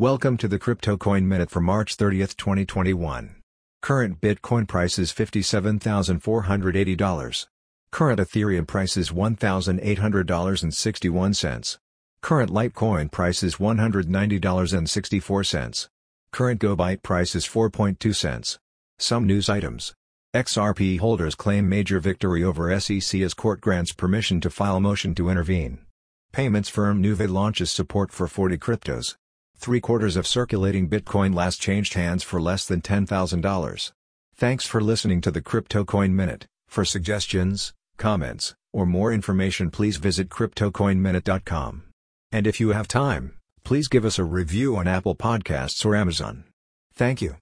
Welcome to the Crypto Coin Minute for March 30, 2021. Current Bitcoin price is $57,480. Current Ethereum price is $1,800.61. Current Litecoin price is $190.64. Current GoByte price is 4.2 cents. Some news items. XRP holders claim major victory over SEC as court grants permission to file motion to intervene. Payments firm Nuvei launches support for 40 cryptos. Three quarters of circulating Bitcoin last changed hands for less than $10,000. Thanks for listening to the Crypto Coin Minute. For suggestions, comments, or more information, please visit CryptoCoinMinute.com. And if you have time, please give us a review on Apple Podcasts or Amazon. Thank you.